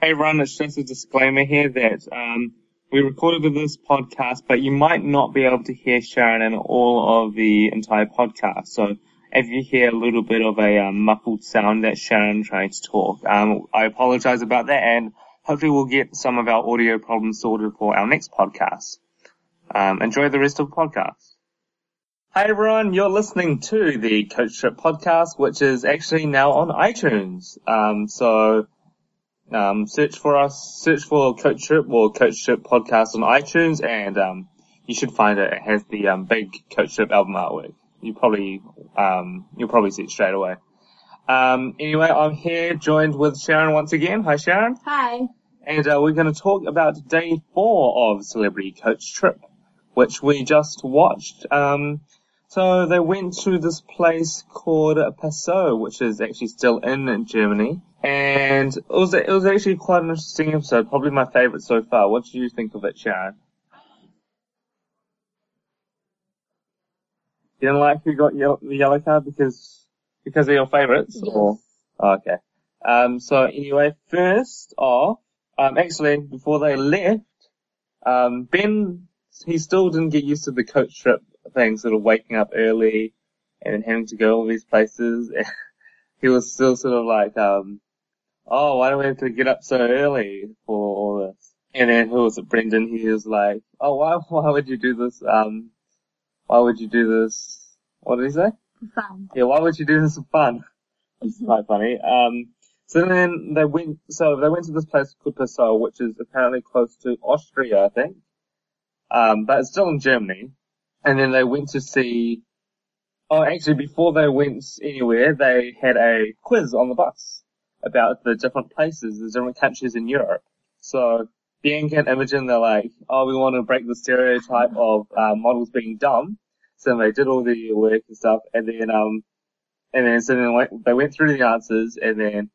Hey, Ron, it's just a disclaimer here that um, we recorded this podcast, but you might not be able to hear Sharon in all of the entire podcast. So if you hear a little bit of a um, muffled sound, that's Sharon trying to talk. Um, I apologize about that, and hopefully we'll get some of our audio problems sorted for our next podcast. Um, enjoy the rest of the podcast. Hi everyone, you're listening to the Coach Trip podcast, which is actually now on iTunes. Um, so um, search for us, search for Coach Trip or Coach Trip podcast on iTunes, and um, you should find it. It has the um, big Coach Trip album artwork. You probably um, you'll probably see it straight away. Um, anyway, I'm here joined with Sharon once again. Hi, Sharon. Hi. And uh, we're going to talk about day four of Celebrity Coach Trip, which we just watched. So they went to this place called Passau, which is actually still in Germany. And it was, it was actually quite an interesting episode, probably my favorite so far. What did you think of it, Sharon? You didn't like who got yellow, the yellow card because, because of your favorites? Yes. Or, oh, okay. Um, so anyway, first off, um, actually, before they left, um, Ben, he still didn't get used to the coach trip thing, sort of waking up early and then having to go all these places. he was still sort of like, um, oh, why do we have to get up so early for all this? And then who was it, Brendan? He was like, oh, why, why would you do this? Um, why would you do this? What did he say? Fun. Yeah, why would you do this for fun? It's quite funny. Um, so then they went, so they went to this place called Passau, which is apparently close to Austria, I think. Um, but it's still in Germany. And then they went to see, oh, actually before they went anywhere, they had a quiz on the bus about the different places, the different countries in Europe. So Bianca and Imogen, they're like, oh, we want to break the stereotype of uh, models being dumb. So they did all the work and stuff, and then um, and then so then they went through the answers, and then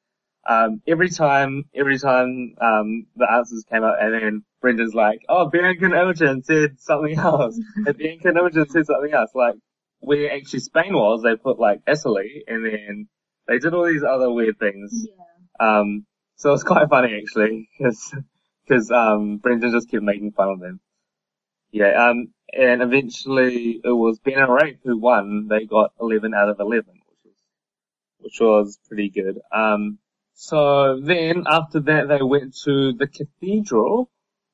um, every time, every time um, the answers came up and then Brendan's like, oh, Bianca and Imogen said something else, and Bianca and Imogen said something else. Like where actually Spain was, they put like Italy, and then they did all these other weird things. Yeah. Um, so it's quite funny actually, because because um, Brendan just kept making fun of them. Yeah, um, and eventually it was Ben and Rafe who won. They got 11 out of 11, which was which was pretty good. Um, so then after that they went to the cathedral,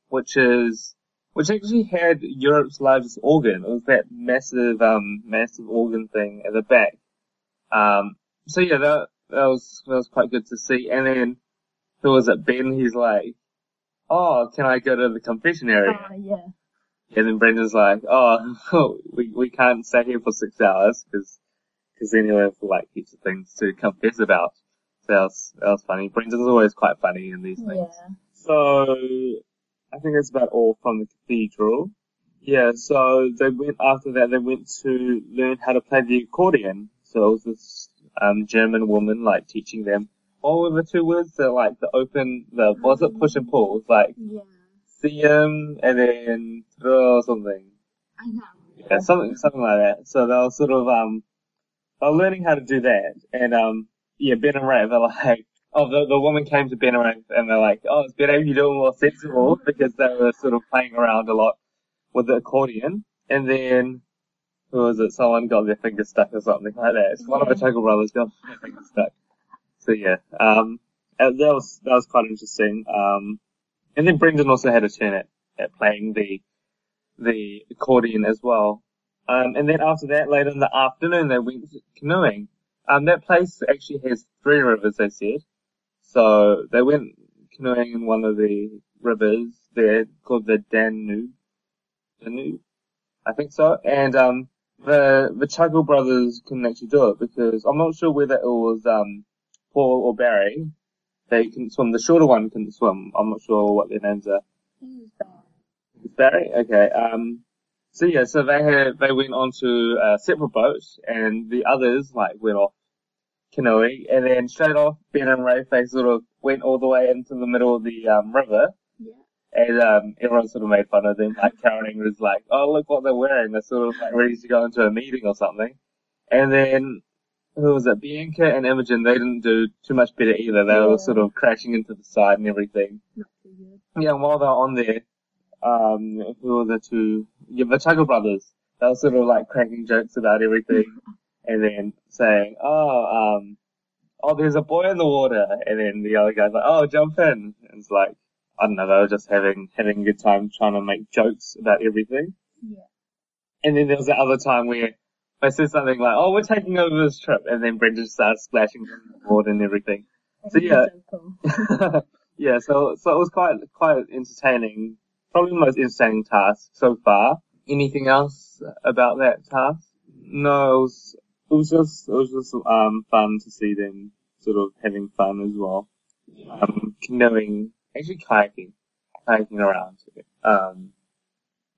which is which actually had Europe's largest organ. It was that massive um massive organ thing at the back. Um, so yeah, that that was that was quite good to see. And then who was it? Ben. He's like, "Oh, can I go to the confession area?" Oh, yeah. And then Brendan's like, "Oh, we we can't stay here for six hours because because then you'll have like heaps of things to confess about." That was that was funny. Brendan's always quite funny in these things. Yeah. So I think that's about all from the cathedral. Yeah, so they went after that. They went to learn how to play the accordion. So it was this um, German woman like teaching them. What were the two words? The like the open, the was it push and pull? It was like Yeah. Siam and then or something. I know. Yeah, something something like that. So they were sort of um they were learning how to do that. And um yeah, Ben and Ray, they're like oh the the woman came to Ben and Ray and they're like, Oh, it's better if you do it more sensible because they were sort of playing around a lot with the accordion. And then who was it? Someone got their finger stuck or something like that. It's one of the. Chuckle brothers got their finger stuck. So yeah, um that was that was quite interesting. Um and then Brendan also had a turn at, at playing the the accordion as well. Um, and then after that, later in the afternoon, they went canoeing. Um, that place actually has three rivers, they said. So they went canoeing in one of the rivers there called the Danube. Danube? I think so. And, um, the, the Chuckle brothers couldn't actually do it because I'm not sure whether it was, um, Paul or Barry. They couldn't swim. The shorter one couldn't swim. I'm not sure what their names are. It's Barry? Okay. Um, so yeah, so they had, they went onto a separate boat and the others like went off canoeing and then straight off Ben and Rafe they sort of went all the way into the middle of the um, river Yeah. and um, everyone sort of made fun of them. Like Karen was like, oh look what they're wearing. They're sort of like ready to go into a meeting or something. And then who was it? Bianca and Imogen, they didn't do too much better either. They Yeah. were sort of crashing into the side and everything. Yeah, and while they were on there, um, who were the two? Yeah, the Chuckle brothers. They were sort of like cracking jokes about everything, and then saying, "Oh, um, oh, there's a boy in the water," and then the other guy's like, "Oh, jump in." And it's like, I don't know, they were just having having a good time trying to make jokes about everything. Yeah. And then there was the other time where I said something like, "Oh, we're taking over this trip," and then Brendan started splashing in the water and everything. So, yeah. So cool. yeah, so so it was quite quite entertaining. Probably the most entertaining task so far. Anything else about that task? No, it was, it was just it was just um fun to see them sort of having fun as well. Um, canoeing, actually kayaking, kayaking around. Um,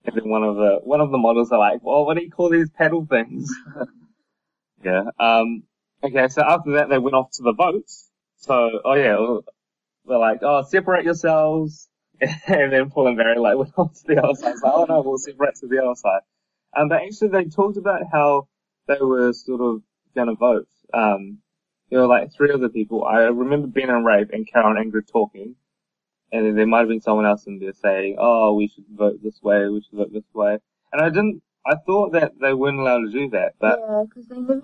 and then one of the one of the models are like, well, what do you call these paddle things? yeah. Um. Okay. So after that, they went off to the boat. So, oh yeah, they're like, oh, separate yourselves. and then Paul and Barry like went off to the other side. It's like, oh no, we'll separate to the other side. Um, but actually they talked about how they were sort of gonna vote. Um, there were like three other people. I remember Ben and Rafe and Carol and Ingrid talking. And then there might have been someone else in there saying, oh, we should vote this way, we should vote this way. And I didn't, I thought that they weren't allowed to do that, but yeah, because they never.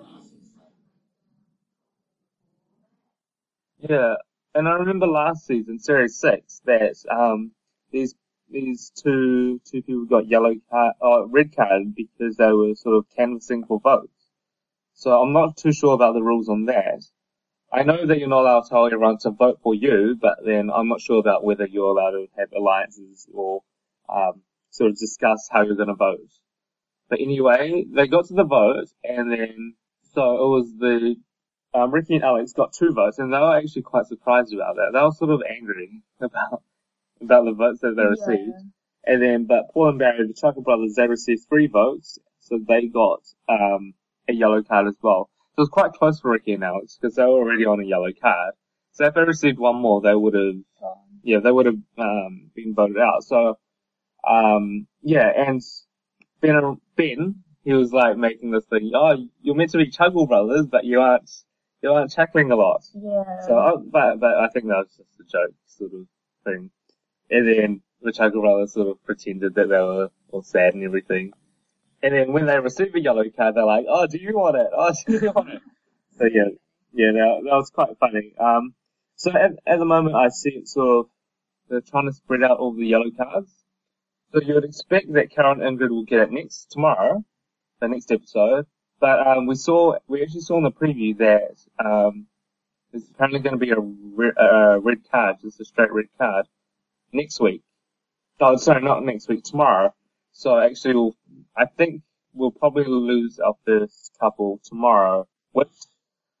Yeah, and I remember last season, Series Six, that um these these two two people got yellow card, uh, red card because they were sort of canvassing for votes. So I'm not too sure about the rules on that. I know that you're not allowed to tell everyone to vote for you, but then I'm not sure about whether you're allowed to have alliances or um, sort of discuss how you're going to vote. But anyway, they got to the vote, and then so it was the um, Ricky and Alex got two votes, and they were actually quite surprised about that. They were sort of angry about about the votes that they received. And then, but Paul and Barry, the Chuckle brothers, they received three votes, so they got um, a yellow card as well. So it was quite close for Ricky and Alex because they were already on a yellow card. So if they received one more, they would have, yeah, they would have um, been voted out. So, um, yeah, and Ben, Ben, he was like making this thing. Oh, you're meant to be Chuckle brothers, but you aren't, you aren't chuckling a lot. Yeah. So, I, but, but I think that was just a joke sort of thing. And then the Brothers sort of pretended that they were all sad and everything. And then when they receive a yellow card, they're like, oh, do you want it? Oh, do you want it? So yeah, yeah, that, that was quite funny. Um, so at, at the moment I see it sort of, they're trying to spread out all the yellow cards. So you would expect that Karen Ingrid will get it next, tomorrow, the next episode. But, um, we saw, we actually saw in the preview that, um, there's apparently going to be a re- uh, red card, just a straight red card, next week. Oh, sorry, not next week, tomorrow. So actually, we'll, I think we'll probably lose our first couple tomorrow, which,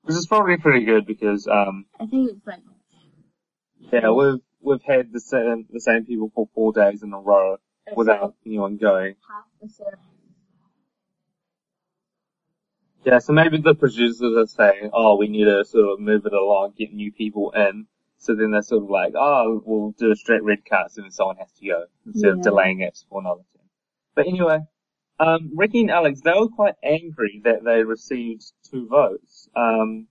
which is probably pretty good because, um, I think it's like yeah, we've, we've had the same, the same people for four days in a row it's without like anyone going. half the series. Yeah, so maybe the producers are saying, oh, we need to sort of move it along, get new people in. So then they're sort of like, oh, we'll do a straight red card, so then someone has to go instead of delaying it for another team. But anyway, um, Ricky and Alex, they were quite angry that they received two votes. Um,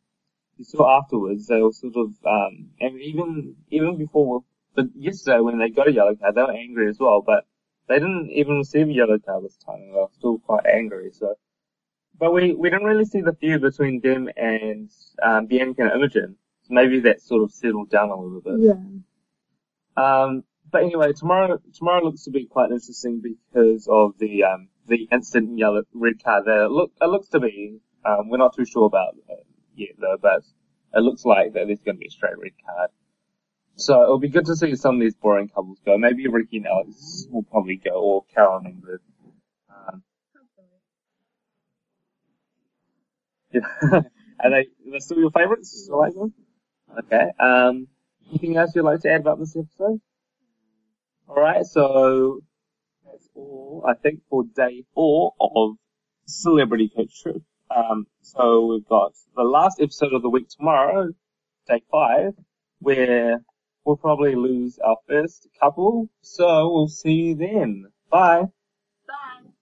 you saw afterwards, they were sort of, um, and even, even before, but yesterday when they got a yellow card, they were angry as well, but they didn't even receive a yellow card this time, and they were still quite angry, so. But we, we didn't really see the feud between them and, um, Bianca and Imogen. Maybe that sort of settled down a little bit. Yeah. Um, but anyway, tomorrow tomorrow looks to be quite interesting because of the um, the instant yellow red card. There it look it looks to be. Um, we're not too sure about it yet though, but it looks like that there's going to be a straight red card. So it'll be good to see some of these boring couples go. Maybe Ricky and Alex will probably go, or Carol and Ingrid. Um, yeah. Are they are they still your favourites? Like them? Okay. Um, anything else you'd like to add about this episode? Alright, so that's all I think for day four of Celebrity Coach Trip. Um, so we've got the last episode of the week tomorrow, day five, where we'll probably lose our first couple. So we'll see you then. Bye.